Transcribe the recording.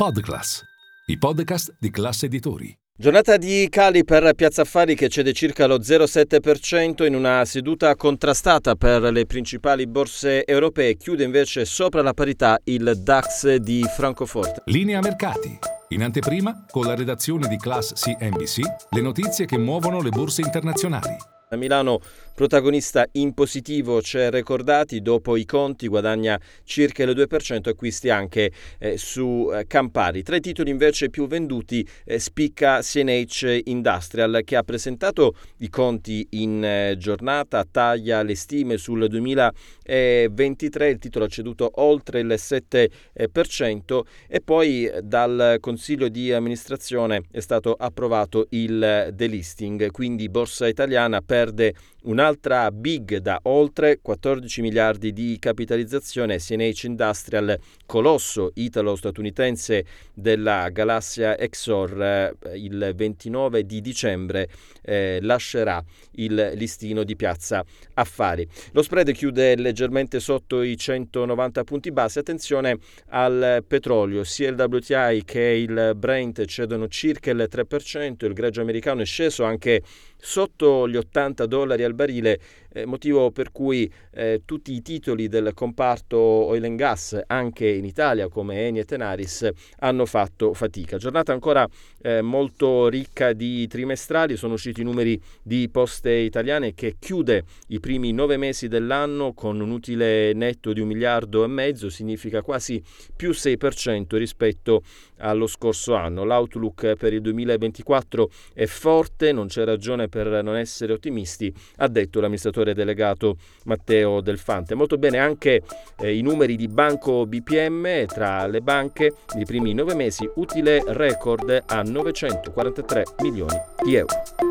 Podclass, i podcast di classe editori. Giornata di cali per Piazza Affari che cede circa lo 0,7% in una seduta contrastata per le principali borse europee. Chiude invece sopra la parità il DAX di Francoforte. Linea mercati. In anteprima, con la redazione di Class CNBC, le notizie che muovono le borse internazionali. A Milano protagonista in positivo c'è Recordati, dopo i conti guadagna circa il 2%, acquisti anche eh, su eh, Campari. Tra i titoli invece più venduti eh, spicca CNH Industrial che ha presentato i conti in eh, giornata, taglia le stime sul 2023, il titolo ha ceduto oltre il 7% e poi dal Consiglio di amministrazione è stato approvato il delisting, quindi Borsa Italiana perde un'altra big da oltre 14 miliardi di capitalizzazione, CNH Industrial, colosso italo-statunitense della galassia Exor, eh, il 29 di dicembre eh, lascerà il listino di piazza affari. Lo spread chiude leggermente sotto i 190 punti base. Attenzione al petrolio, sia il WTI che il Brent cedono circa il 3%, il greggio americano è sceso anche sotto gli 80 dollari al barile, eh, motivo per cui eh, tutti i titoli del comparto oil and gas, anche in Italia come Eni e Tenaris, hanno fatto fatica. Giornata ancora eh, molto ricca di trimestrali, sono usciti i numeri di poste italiane che chiude i primi nove mesi dell'anno con un utile netto di un miliardo e mezzo, significa quasi più 6% rispetto allo scorso anno. L'outlook per il 2024 è forte, non c'è per non essere ottimisti, ha detto l'amministratore delegato Matteo Delfante. Molto bene anche eh, i numeri di Banco BPM tra le banche nei primi nove mesi, utile record a 943 milioni di euro.